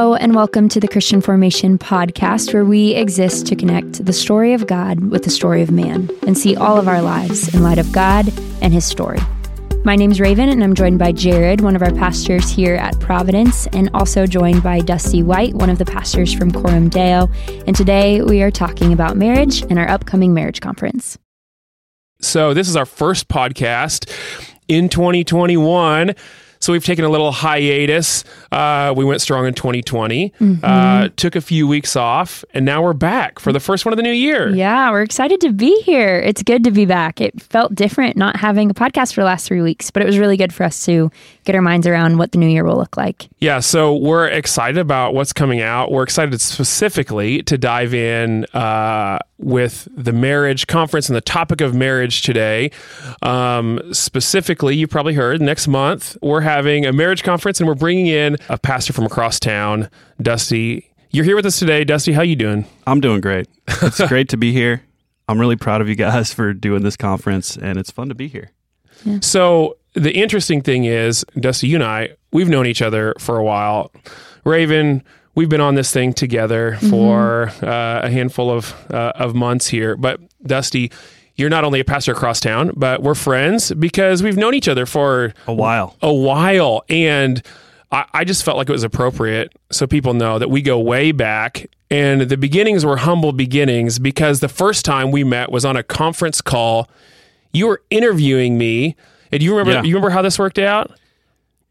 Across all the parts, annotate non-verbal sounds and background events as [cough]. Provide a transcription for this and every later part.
Hello, and welcome to the Christian Formation podcast, where we exist to connect the story of God with the story of man and see all of our lives in light of God and his story. My name's Raven, and I'm joined by Jared, one of our pastors here at Providence, and also joined by Dusty White, one of the pastors from Coram Deo. And today we are talking about marriage and our upcoming marriage conference. So, this is our first podcast in 2021. So we've taken a little hiatus. Uh, we went strong in 2020, Mm-hmm. uh, took a few weeks off, and now we're back for the first one of the new year. Yeah, we're excited to be here. It's good to be back. It felt different not having a podcast for the last three weeks, but it was really good for us to get our minds around what the new year will look like. Yeah, so we're excited about what's coming out. We're excited specifically to dive in uh, with the marriage conference and the topic of marriage today. Um, specifically, you probably heard next month we're having a marriage conference and we're bringing in a pastor from across town, Dusty. You're here with us today, Dusty. How you doing? I'm doing great. It's [laughs] great to be here. I'm really proud of you guys for doing this conference, and it's fun to be here. So the interesting thing is, Dusty, you and I, we've known each other for a while. Raven, we've been on this thing together for uh, a handful of uh, of months here. But Dusty, you're not only a pastor across town, but we're friends because we've known each other for A while. a while, and I, I just felt like it was appropriate so people know that we go way back. And the beginnings were humble beginnings because the first time we met was on a conference call. You were interviewing me. And you remember Yeah. you remember how this worked out?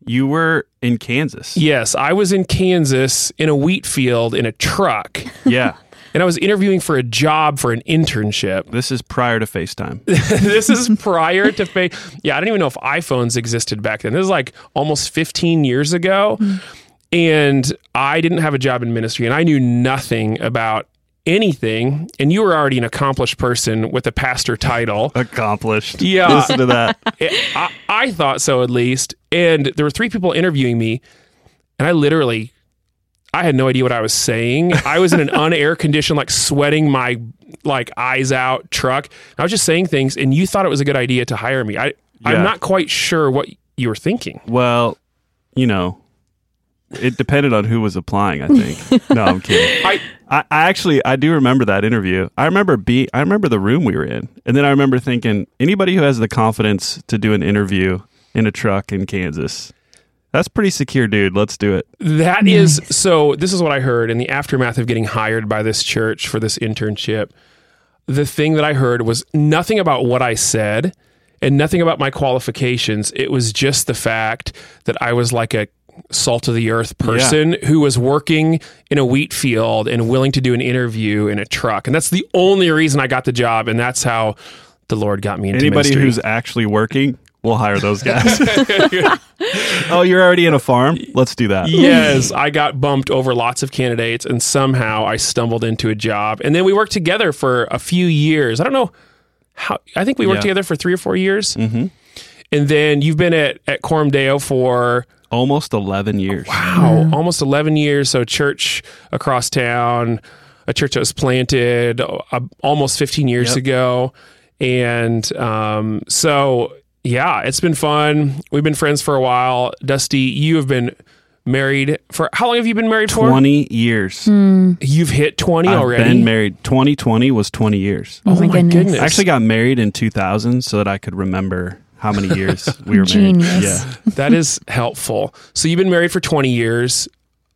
You were in Kansas. Yes, I was in Kansas in a wheat field in a truck. Yeah. [laughs] And I was interviewing for a job for an internship. This is prior to FaceTime. [laughs] this is prior to fa- yeah i don't even know if iphones existed back then this is like almost 15 years ago and i didn't have a job in ministry and i knew nothing about anything and you were already an accomplished person with a pastor title Accomplished. Yeah. Listen to that. [laughs] I, I thought so at least and there were three people interviewing me and i literally i had no idea what i was saying i was in an [laughs] unair conditioned like sweating my like eyes out truck i was just saying things and you thought it was a good idea to hire me i Yeah. i'm not quite sure what you were thinking Well, you know, it depended on who was applying, I think. [laughs] No, I'm kidding. i I, I actually I do remember that interview. I remember be I remember the room we were in. And then I remember thinking, anybody who has the confidence to do an interview in a truck in Kansas, that's pretty secure, dude. Let's do it. That is so. This is what I heard in the aftermath of getting hired by this church for this internship. The thing that I heard was nothing about what I said and nothing about my qualifications. It was just the fact that I was like a salt of the earth person who was working in a wheat field and willing to do an interview in a truck. And that's the only reason I got the job. And that's how the Lord got me into Anybody ministry. who's actually working, we'll hire those guys. [laughs] [laughs] oh, you're already in a farm? Let's do that. yes, I got bumped over lots of candidates and somehow I stumbled into a job. And then we worked together for a few years. I don't know how, I think we worked Yeah. together for three or four years. Mm-hmm. And then you've been at, at Coram Deo for, Almost 11 years. wow, almost 11 years. So, church across town, a church that was planted uh, almost 15 years Yep. ago. And um, so, yeah, it's been fun. We've been friends for a while. Dusty, you have been married for how long have you been married for? 20 years. Hmm. You've hit 20 I've already. been married. 2020 was 20 years. Oh, my oh goodness. I actually got married in 2000 so that I could remember how many years [laughs] we were Genius. married. Yeah. that is helpful. So you've been married for 20 years.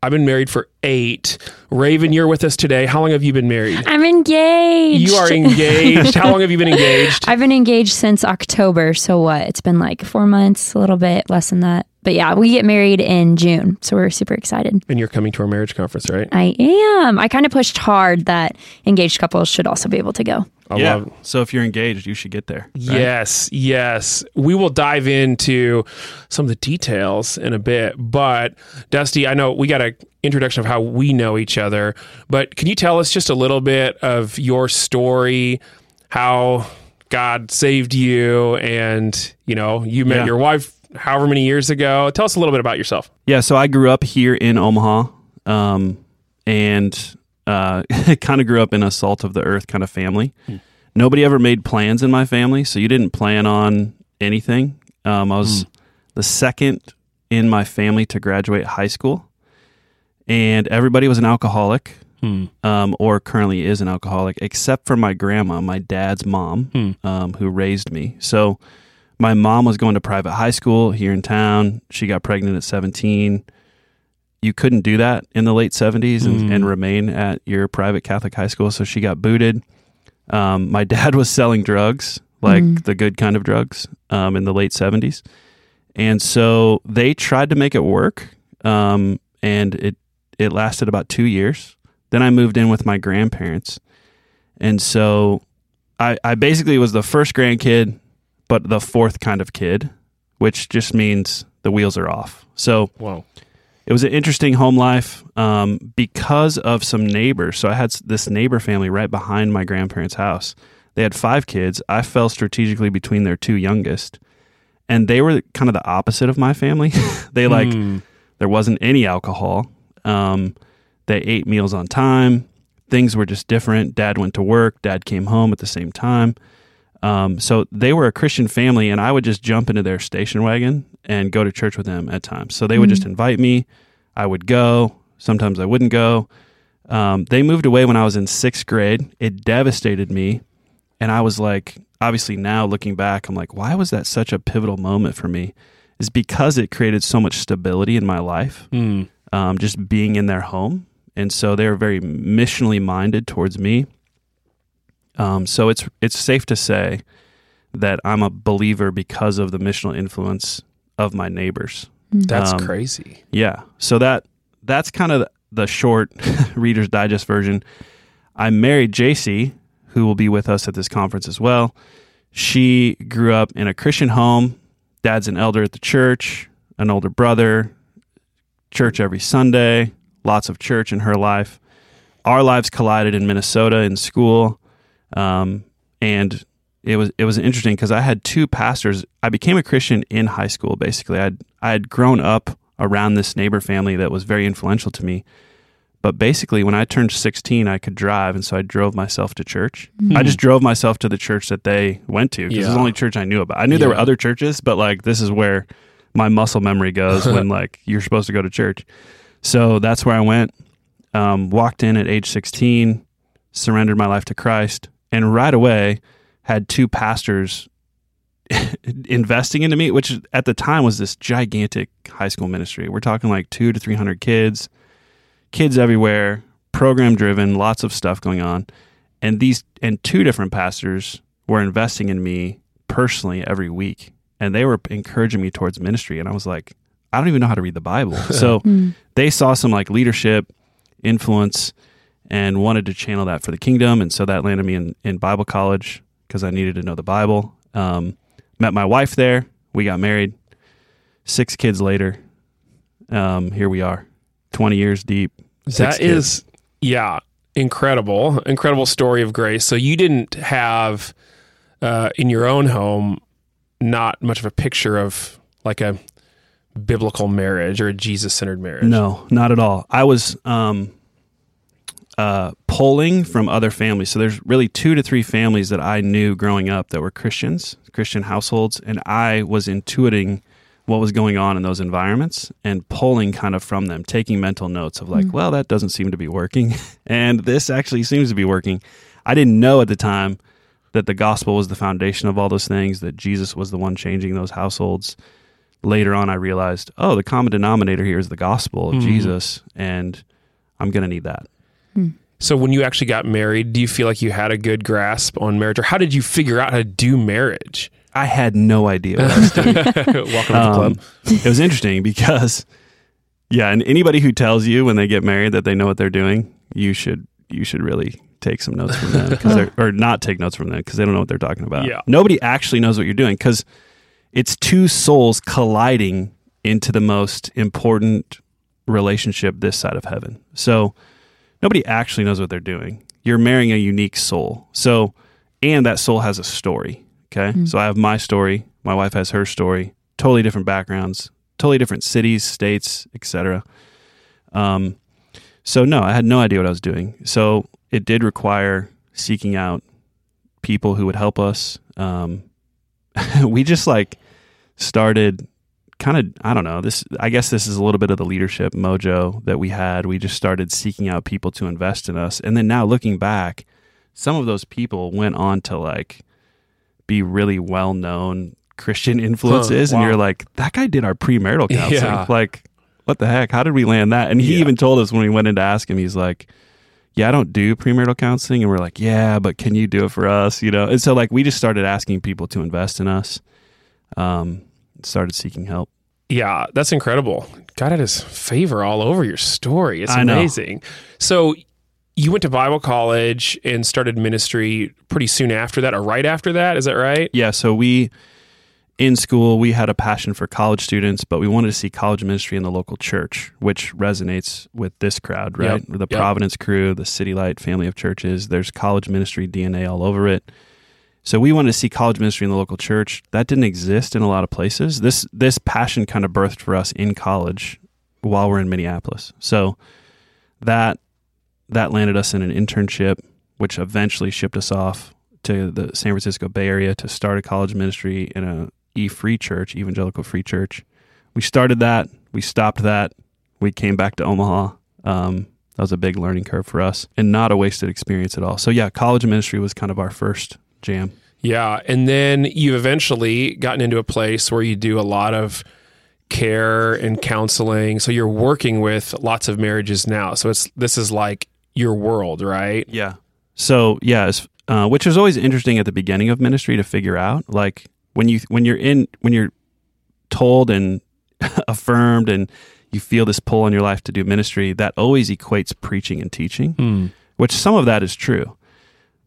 I've been married for eight. Raven, you're with us today. How long have you been married? I'm engaged. You are engaged. How long have you been engaged? [laughs] I've been engaged since October. So what? It's been like four months, a little bit less than that. But yeah, we get married in June. So we're super excited. And you're coming to our marriage conference, right? I am. I kind of pushed hard that engaged couples should also be able to go. I yeah. love So if you're engaged, you should get there. right? Yes, yes. We will dive into some of the details in a bit. But Dusty, I know we got an introduction of how we know each other, but can you tell us just a little bit of your story, how God saved you, and you know, you met Yeah. your wife however many years ago. Tell us a little bit about yourself. Yeah, so I grew up here in Omaha, um, and uh, [laughs] kind of grew up in a salt of the earth kind of family. Nobody ever made plans in my family, so you didn't plan on anything. Um, I was the second in my family to graduate high school, and everybody was an alcoholic Hmm. um, or currently is an alcoholic, except for my grandma, my dad's mom, Hmm. um, who raised me. So my mom was going to private high school here in town. She got pregnant at 17. You couldn't do that in the late 70s and, Hmm. and remain at your private Catholic high school. So she got booted. Um, my [laughs] dad was selling drugs, like Mm. the good kind of drugs, um, in the late 70s. And so they tried to make it work. Um, and it, it lasted about two years. Then I moved in with my grandparents. And so I, I basically was the first grandkid, but the fourth kind of kid, which just means the wheels are off. So Wow. it was an interesting home life um, because of some neighbors. So I had this neighbor family right behind my grandparents' house. They had five kids. I fell strategically between their two youngest, and they were kind of the opposite of my family. [laughs] they like Hmm. there wasn't any alcohol. Um, they ate meals on time. Things were just different. Dad went to work. Dad came home at the same time. Um, so they were a Christian family, and I would just jump into their station wagon and go to church with them at times. So they would just invite me. I would go. Sometimes I wouldn't go. Um, they moved away when I was in sixth grade. It devastated me. And I was like, obviously now looking back, I'm like, why was that such a pivotal moment for me? Is because it created so much stability in my life, Hmm. Um, just being in their home. And so they were very missionally minded towards me. Um, so it's it's safe to say that I'm a believer because of the missional influence of my neighbors. That's Um, crazy. Yeah. So that that's kind of the short [laughs] Reader's Digest version. I married JC, who will be with us at this conference as well. She grew up in a Christian home. Dad's an elder at the church, an older brother, church every Sunday, lots of church in her life. Our lives collided in Minnesota in school. Um, and it was it was interesting because I had two pastors. I became a Christian in high school. Basically, I I had grown up around this neighbor family that was very influential to me. But basically, when I turned 16, I could drive, and so I drove myself to church. I just drove myself to the church that they went to because Yeah. the only church I knew about. I knew there were other churches, but like this is where my muscle memory goes when [laughs] like you're supposed to go to church. So that's where I went. Um, walked in at age 16, surrendered my life to Christ, and right away had two pastors [laughs] investing into me, which at the time was this gigantic high school ministry. We're talking like two to 300 kids, kids everywhere, program driven, lots of stuff going on. And these, and two different pastors were investing in me personally every week. And they were encouraging me towards ministry. And I was like, I don't even know how to read the Bible. [laughs] So they saw some like leadership influence and wanted to channel that for the kingdom. And so that landed me in, in Bible college because I needed to know the Bible. Um, met my wife there. We got married. Six kids later, um, here we are, 20 years deep. Six That kids. is, yeah, incredible, incredible story of grace. So you didn't have uh, in your own home not much of a picture of like a biblical marriage or a Jesus centered marriage. No, not at all. I was um, uh, pulling from other families. So there's really two to three families that I knew growing up that were Christians, Christian households, and I was intuiting what was going on in those environments and pulling kind of from them, taking mental notes of like, well, that doesn't seem to be working, [laughs] and this actually seems to be working. I didn't know at the time that the gospel was the foundation of all those things, that Jesus was the one changing those households later on I realized, oh, the common denominator here is the gospel of Mhm. Jesus, and I'm going to need that. So when you actually got married, do you feel like you had a good grasp on marriage, or how did you figure out how to do marriage? I had no idea what I was doing. [laughs] Welcome to the Um, club. it was interesting because, yeah, and anybody who tells you when they get married that they know what they're doing, you should you should really take some notes from them 'cause they're- [laughs] or not take notes from them because they don't know what they're talking about. Yeah. Nobody actually knows what you're doing because it's two souls colliding into the most important relationship this side of heaven. So nobody actually knows what they're doing. You're marrying a unique soul. So, and that soul has a story. Okay. So I have my story. My wife has her story. Totally different backgrounds, totally different cities, states, etc. Um, so no, I had no idea what I was doing. So it did require seeking out people who would help us. Um, [laughs] we just like started kind of I don't know this. I guess this is a little bit of the leadership mojo that we had. We just started seeking out people to invest in us, and then now looking back, some of those people went on to like be really well known Christian [laughs] influences, Huh, and you're like, that guy did our premarital counseling. Yeah. Like, what the heck? How did we land that? And he Yeah. even told us when we went in to ask him, he's like, yeah, I don't do premarital counseling. And we're like, yeah, but can you do it for us? You know? And so, like, we just started asking people to invest in us, um, started seeking help. Yeah, that's incredible. God had his favor all over your story. It's amazing. So you went to Bible college and started ministry pretty soon after that, or right after that. Is that right? Yeah. So, we, in school, we had a passion for college students, but we wanted to see college ministry in the local church, which resonates with this crowd, right? Yep, The yep. Providence crew, the City Light family of churches. There's college ministry DNA all over it. So we wanted to see college ministry in the local church. That didn't exist in a lot of places. This this passion kind of birthed for us in college while we're in Minneapolis. So that that landed us in an internship, which eventually shipped us off to the San Francisco Bay Area to start a college ministry in a E Free Church, Evangelical Free Church. We started that. We stopped that. We came back to Omaha. Um, that was a big learning curve for us, and not a wasted experience at all. So yeah, college ministry was kind of our first jam. Yeah. And then you've eventually gotten into a place where you do a lot of care and counseling. So you're working with lots of marriages now. So it's this is like your world, right? Yeah. So yeah, uh, which is always interesting at the beginning of ministry to figure out. Like when you when you're in when you're told and [laughs] affirmed and you feel this pull in your life to do ministry, that always equates preaching and teaching. Which some of that is true,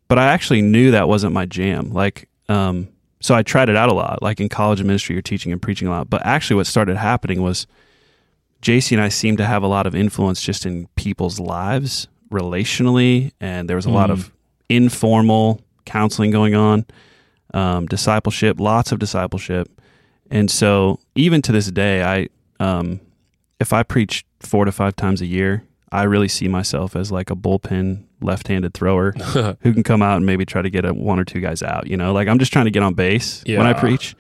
but I actually knew that wasn't my jam. Like, um, so I tried it out a lot. Like in college and ministry, you're teaching and preaching a lot. But actually, what started happening was JC and I seemed to have a lot of influence just in people's lives relationally, and there was a lot of informal counseling going on, um, discipleship, lots of discipleship, and so even to this day, I um, if I preach four to five times a year, I really see myself as like a bullpen left-handed thrower [laughs] who can come out and maybe try to get a one or two guys out. You know, like I'm just trying to get on base when I preach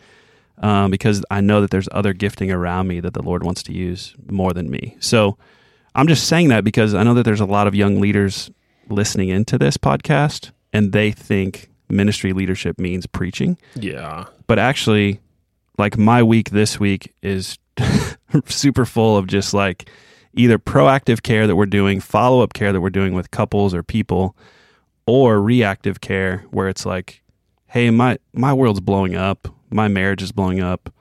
um, because I know that there's other gifting around me that the Lord wants to use more than me. So I'm just saying that because I know that there's a lot of young leaders listening into this podcast and they think ministry leadership means preaching. Yeah. But actually, like my week this week is [laughs] super full of just like either proactive care that we're doing, follow up care that we're doing with couples or people, or reactive care where it's like, hey, my my world's blowing up, my marriage is blowing up,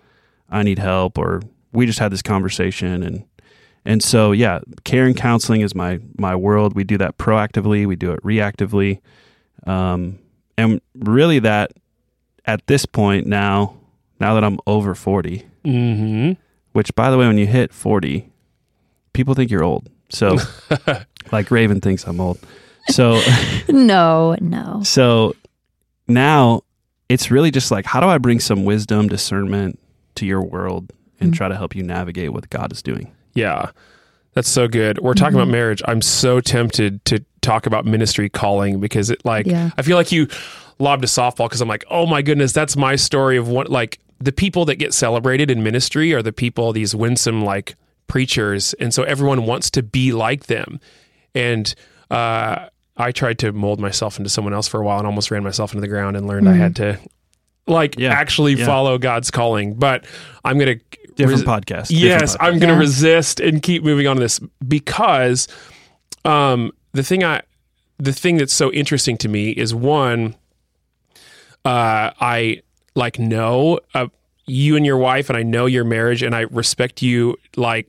I need help, or we just had this conversation and and so yeah, care and counseling is my my world. We do that proactively, we do it reactively, um, and really that at this point now, now that I'm over forty, Mm-hmm. which by the way, when you hit forty, people think you're old. So [laughs] like Raven thinks I'm old. So [laughs] No, no. so now it's really just like how do I bring some wisdom, discernment to your world and Mm. try to help you navigate what God is doing. Yeah. That's so good. We're talking about marriage. I'm so tempted to talk about ministry calling because it like Yeah. I feel like you lobbed a softball because I'm like, oh my goodness, that's my story of what like the people that get celebrated in ministry are the people, these winsome like preachers. And so everyone wants to be like them. And uh I tried to mold myself into someone else for a while and almost ran myself into the ground and learned I had to like Yeah. actually Yeah. follow God's calling. But I'm gonna Different res- podcast. different Yes, podcast. I'm going to Yeah. resist and keep moving on to this because um, the thing I the thing that's so interesting to me is one, uh, I like know uh, you and your wife, and I know your marriage, and I respect you like.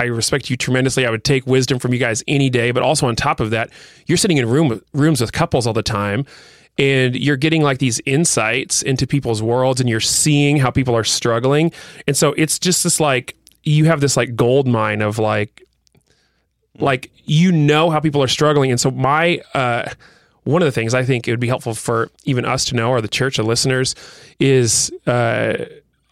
I respect you tremendously. I would take wisdom from you guys any day, but also on top of that, you're sitting in room rooms with couples all the time, and you're getting like these insights into people's worlds, and you're seeing how people are struggling, and so it's just this like you have this like gold mine of like like you know how people are struggling. And so my uh one of the things i think it would be helpful for even us to know or the church of listeners is uh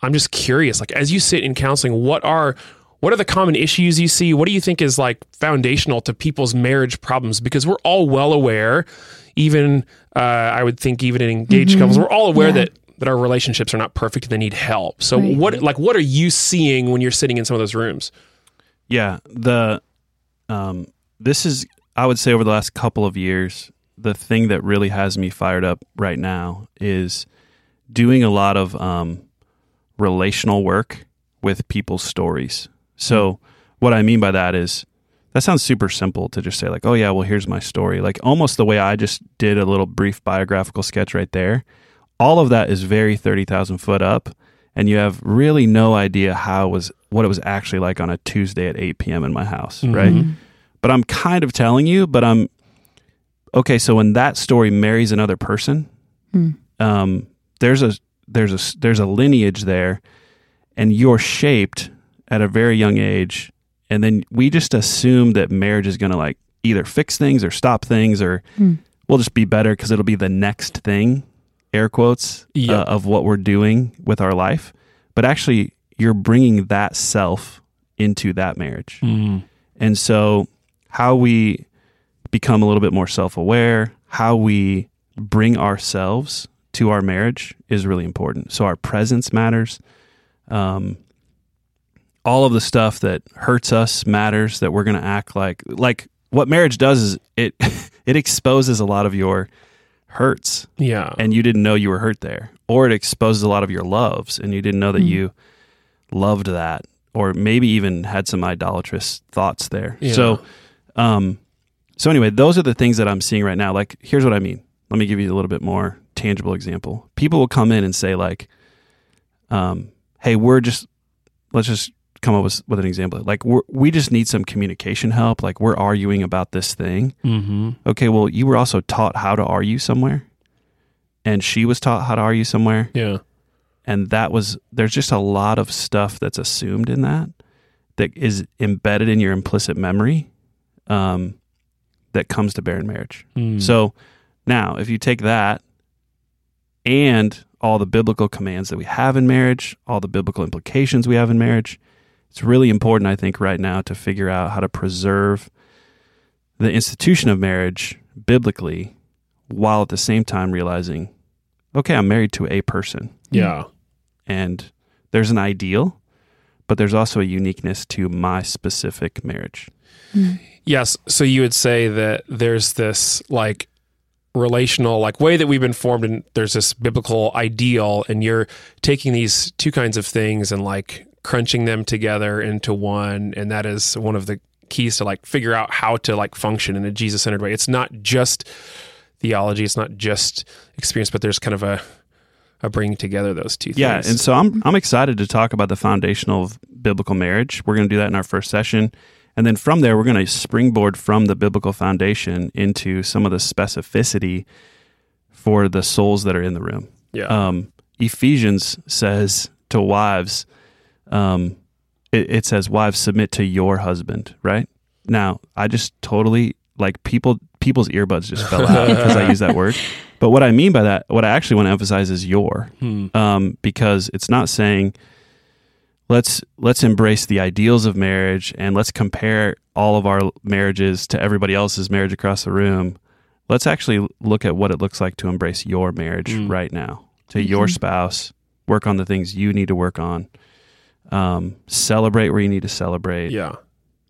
i'm just curious like as you sit in counseling what are what are the common issues you see what do you think is like foundational to people's marriage problems because we're all well aware even uh i would think even in engaged couples we're all aware Yeah. that that our relationships are not perfect and they need help. So Right. what like what are you seeing when you're sitting in some of those rooms? Yeah, the um, this is I would say over the last couple of years, the thing that really has me fired up right now is doing a lot of um, relational work with people's stories. So what I mean by that is that sounds super simple to just say like, oh yeah, well here's my story. Like almost the way I just did a little brief biographical sketch right there. All of that is very thirty thousand foot up, and you have really no idea how it was what it was actually like on a Tuesday at eight p.m. in my house, right? Mm-hmm. But I'm kind of telling you, but I'm okay. So when that story marries another person, Hmm. um, there's a there's a there's a lineage there, and you're shaped at a very young age, and then we just assume that marriage is going to like either fix things or stop things, or Hmm. we'll just be better because it'll be the next thing, air quotes, Yeah. uh, of what we're doing with our life. But actually, you're bringing that self into that marriage. And so, how we become a little bit more self aware, how we bring ourselves to our marriage is really important. So, our presence matters. Um, all of the stuff that hurts us matters that we're going to act like like what marriage does is it [laughs] it exposes a lot of your hurts. Yeah. and you didn't know you were hurt there. Or it exposes a lot of your loves and you didn't know that Mm. you loved that. Or maybe even had some idolatrous thoughts there. Yeah. so um so anyway those are the things that i'm seeing right now. Like here's what i mean. Let me give you a little bit more tangible example. People will come in and say like um hey we're just let's just come up with, with an example like we're, we just need some communication help like we're arguing about this thing mm-hmm. okay, well, you were also taught how to argue somewhere, and she was taught how to argue somewhere, Yeah. and that was there's just a lot of stuff that's assumed in that that is embedded in your implicit memory, um, that comes to bear in marriage. Mm. So now, if you take that and all the biblical commands that we have in marriage, all the biblical implications we have in marriage, it's really important, I think, right now to figure out how to preserve the institution of marriage biblically while at the same time realizing, okay, I'm married to a person yeah. and there's an ideal, but there's also a uniqueness to my specific marriage. Mm-hmm. Yes. So you would say that there's this like relational like way that we've been formed and there's this biblical ideal and you're taking these two kinds of things and like crunching them together into one and that is one of the keys to like figure out how to like function in a Jesus-centered way. It's not just theology, it's not just experience, but there's kind of a a bringing together those two Yeah, things. and so I'm I'm excited to talk about the foundational of biblical marriage. We're going to do that in our first session. And then from there we're going to springboard from the biblical foundation into some of the specificity for the souls that are in the room. yeah. Um, Ephesians says to wives, um, it, it says, "Wives, submit to your husband." Right now, I just totally like people. People's earbuds just fell out [laughs] because I use that word. But what I mean by that, what I actually want to emphasize is your, Hmm. um, because it's not saying let's let's embrace the ideals of marriage and let's compare all of our marriages to everybody else's marriage across the room. Let's actually look at what it looks like to embrace your marriage Mm. right now to your Mhm. spouse. Work on the things you need to work on. Um, celebrate where you need to celebrate. yeah.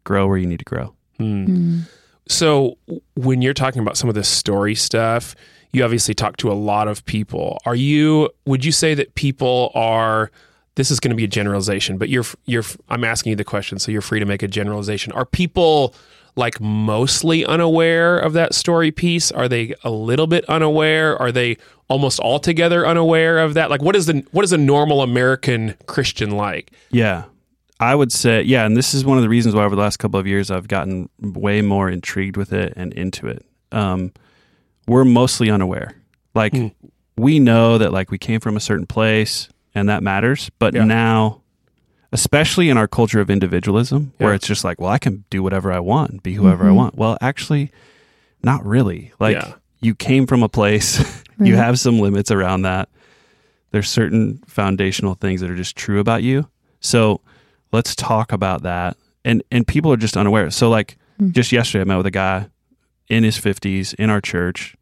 Grow where you need to grow. Hmm. Mm. So, when you're talking about some of this story stuff, you obviously talk to a lot of people. Are you? Would you say that people are? This is going to be a generalization, but you're you're. I'm asking you the question, so you're free to make a generalization. Are people like mostly unaware of that story piece? Are they a little bit unaware? Are they almost altogether unaware of that? Like, what is the what is a normal American Christian like? Yeah. I would say, yeah, and this is one of the reasons why over the last couple of years I've gotten way more intrigued with it and into it. Um, we're mostly unaware. Like, Hmm. we know that like we came from a certain place and that matters, but Yeah. now, especially in our culture of individualism, where it's just like, well, I can do whatever I want, be whoever I Mhm. want. Well, actually, not really. Like, Yeah. you came from a place, [laughs] you have some limits around that. There's certain foundational things that are just true about you. So let's talk about that. And and people are just unaware. So like Hmm. just yesterday I met with a guy in his 50s in our church.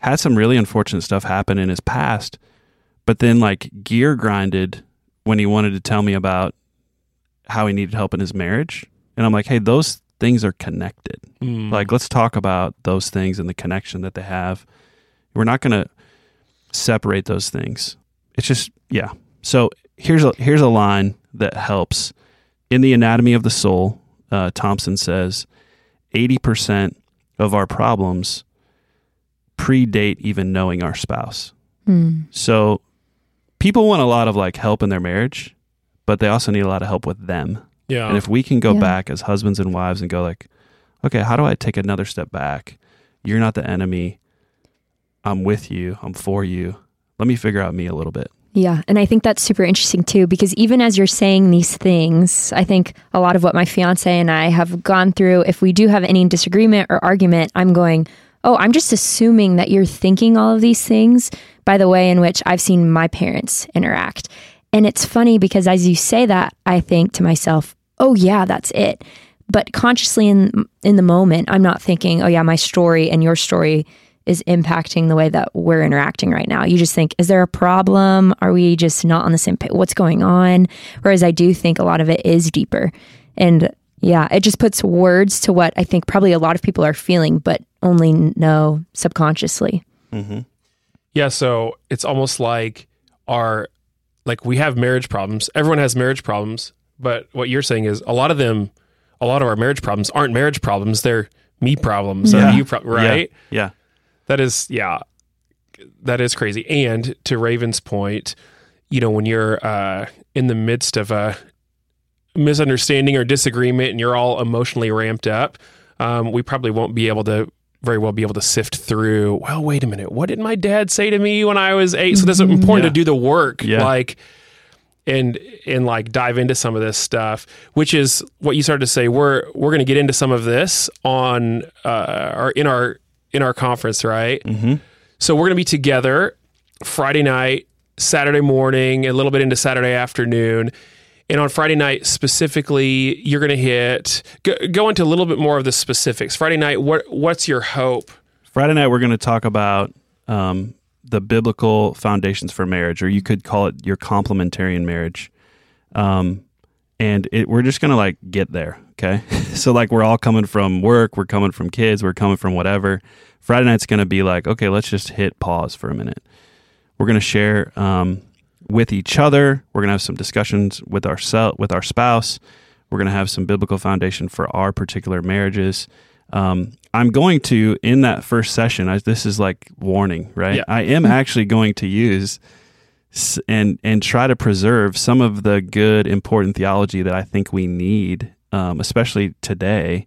Had some really unfortunate stuff happen in his past, but then like gear grinded when he wanted to tell me about how he needed help in his marriage. And I'm like, hey, those things are connected. Mm. Like, let's talk about those things and the connection that they have. We're not going to separate those things. It's just, yeah. So here's a here's a line that helps. In the anatomy of the soul, uh, Thompson says, eighty percent of our problems predate even knowing our spouse. Hmm. So people want a lot of like help in their marriage, but they also need a lot of help with them. yeah. And if we can go Yeah. back as husbands and wives and go like, okay, how do I take another step back? You're not the enemy. I'm with you. I'm for you. Let me figure out me a little bit. Yeah. And I think that's super interesting too, because even as you're saying these things, I think a lot of what my fiance and I have gone through, if we do have any disagreement or argument, I'm going, oh, I'm just assuming that you're thinking all of these things by the way in which I've seen my parents interact. And it's funny because as you say that, I think to myself, oh, yeah, that's it. But consciously in in the moment, I'm not thinking, oh yeah, my story and your story is impacting the way that we're interacting right now. You just think, is there a problem? Are we just not on the same page? What's going on? Whereas I do think a lot of it is deeper. And yeah, it just puts words to what I think probably a lot of people are feeling, but only know subconsciously. Mm-hmm. Yeah, so it's almost like our like we have marriage problems. Everyone has marriage problems, but what you're saying is a lot of them a lot of our marriage problems aren't marriage problems, they're me problems Yeah. or you pro- right? Yeah. That is yeah. That is crazy. And to Raven's point, you know, when you're uh in the midst of a misunderstanding or disagreement and you're all emotionally ramped up, um, we probably won't be able to very well be able to sift through, well, wait a minute, what did my dad say to me when I was eight? So that's important Yeah. to do the work. Yeah. Like and and like dive into some of this stuff, which is what you started to say. We're we're gonna get into some of this on uh our in our in our conference, right? Mm-hmm. So we're going to be together Friday night, Saturday morning, a little bit into Saturday afternoon. And on Friday night specifically, you're going to hit go, go into a little bit more of the specifics. Friday night, what what's your hope? Friday night, we're going to talk about um, the biblical foundations for marriage, or you could call it your complementarian marriage. Um, and it, we're just going to like get there. Okay. [laughs] so, like, we're all coming from work, we're coming from kids, we're coming from whatever. Friday night's going to be like, okay, let's just hit pause for a minute. We're going to share um, with each other. We're going to have some discussions with our with our spouse. We're going to have some biblical foundation for our particular marriages. Um, I'm going to in that first session. I, this is like warning, right? Yeah. I am [laughs] actually going to use and and try to preserve some of the good, important theology that I think we need, um, especially today,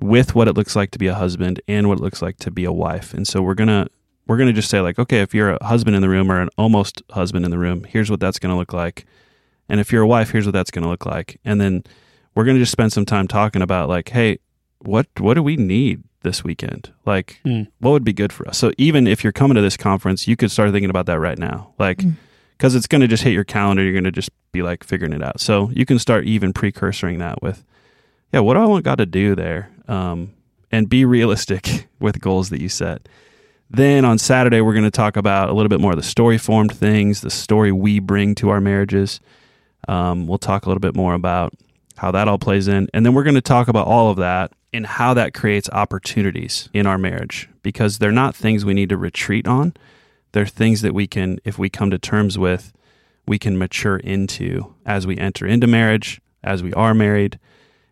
with what it looks like to be a husband and what it looks like to be a wife. And so we're gonna we're gonna just say like, okay, if you're a husband in the room or an almost husband in the room, here's what that's gonna look like, and if you're a wife, here's what that's gonna look like, and then we're gonna just spend some time talking about like, hey, what what do we need this weekend? Like, Mm. what would be good for us? So even if you're coming to this conference, you could start thinking about that right now, like, because it's gonna just hit your calendar. You're gonna just be like figuring it out. So you can start even precursoring that with, yeah, what do I want God to do there? Um, and be realistic [laughs] with goals that you set. Then on Saturday, we're going to talk about a little bit more of the story formed things, the story we bring to our marriages. Um, we'll talk a little bit more about how that all plays in. And then we're going to talk about all of that and how that creates opportunities in our marriage because they're not things we need to retreat on. They're things that we can, if we come to terms with, we can mature into as we enter into marriage, as we are married,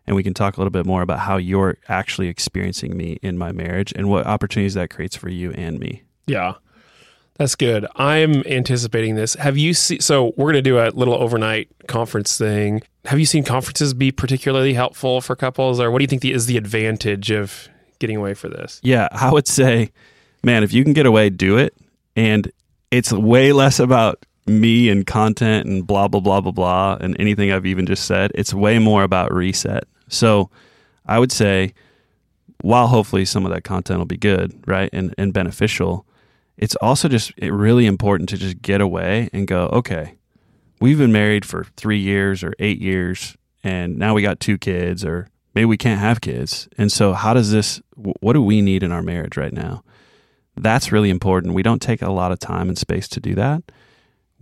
and we can talk a little bit more about how you're actually experiencing me in my marriage and what opportunities that creates for you and me. Yeah. That's good. I'm anticipating this. Have you seen? So we're going to do a little overnight conference thing. Have you seen conferences be particularly helpful for couples, or what do you think the, is the advantage of getting away for this? Yeah, I would say, man, if you can get away, do it. And it's way less about me and content and blah, blah, blah, blah, blah, and anything I've even just said. It's way more about reset. So I would say, while hopefully some of that content will be good, right, and, and beneficial, it's also just really important to just get away and go, okay, we've been married for three years or eight years, and now we got two kids, or maybe we can't have kids. And so, how does this, what do we need in our marriage right now? That's really important. We don't take a lot of time and space to do that.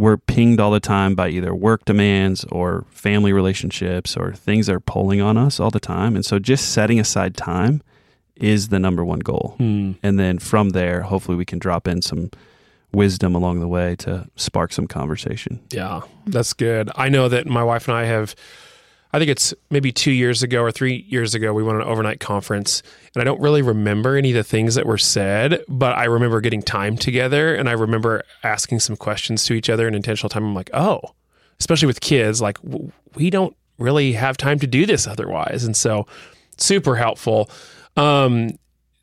we're pinged all the time by either work demands or family relationships or things that are pulling on us all the time. And so just setting aside time is the number one goal. Hmm. And then from there, hopefully we can drop in some wisdom along the way to spark some conversation. Yeah, that's good. I know that my wife and I have, I think it's maybe two years ago or three years ago, we went on an overnight conference. And I don't really remember any of the things that were said, but I remember getting time together and I remember asking some questions to each other in intentional time. I'm like, oh, especially with kids, like w- we don't really have time to do this otherwise. And so, super helpful. Um,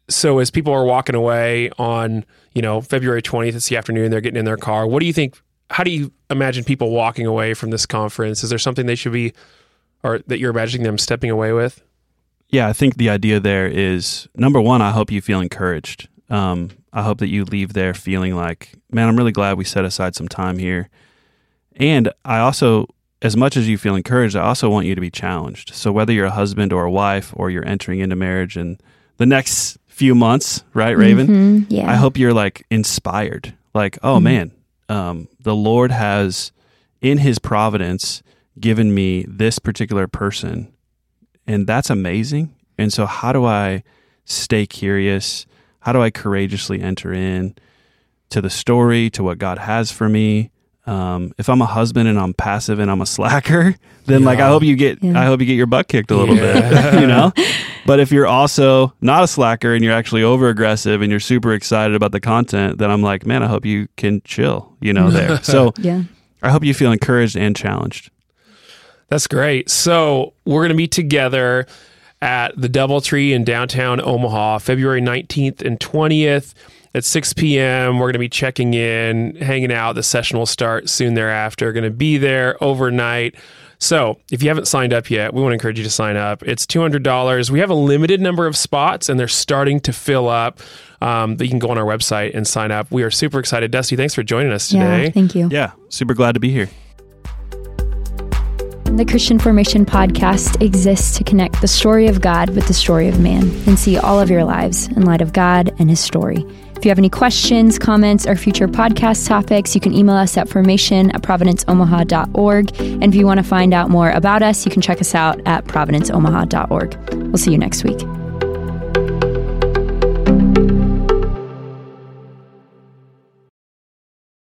so as people are walking away on, you know, February 20th, it's the afternoon, they're getting in their car. What do you think? How do you imagine people walking away from this conference? Is there something they should be, or that you're imagining them stepping away with? Yeah, I think the idea there is number one, I hope you feel encouraged. Um, I hope that you leave there feeling like, man, I'm really glad we set aside some time here. And I also, as much as you feel encouraged, I also want you to be challenged. So whether you're a husband or a wife or you're entering into marriage in the next few months, right, Raven? Mhm, yeah. I hope you're like inspired. Like, oh Mhm. man, um, the Lord has, in His providence, given me this particular person, and that's amazing. And so, how do I stay curious? How do I courageously enter in to the story, to what God has for me? Um, if I'm a husband and I'm passive and I'm a slacker, [laughs] then like I hope you get Yeah. I hope you get your butt kicked a little Yeah. bit, [laughs] you know. [laughs] But if you're also not a slacker and you're actually over aggressive and you're super excited about the content, then I'm like, man, I hope you can chill, you know, there. so yeah. I hope you feel encouraged and challenged. That's great. So we're going to meet together at the Doubletree in downtown Omaha, February 19th and 20th at 6 p.m. We're going to be checking in, hanging out. The session will start soon thereafter. Going to be there overnight. So if you haven't signed up yet, we want to encourage you to sign up. It's $200. We have a limited number of spots and they're starting to fill up. Um, but you can go on our website and sign up. We are super excited. Dusty, thanks for joining us today. Yeah. Thank you. Yeah, super glad to be here. The Christian Formation podcast exists to connect the story of God with the story of man and see all of your lives in light of God and his story. If you have any questions, comments, or future podcast topics, you can email us at formation at providenceomaha.org. And if you want to find out more about us, you can check us out at providenceomaha.org. We'll see you next week.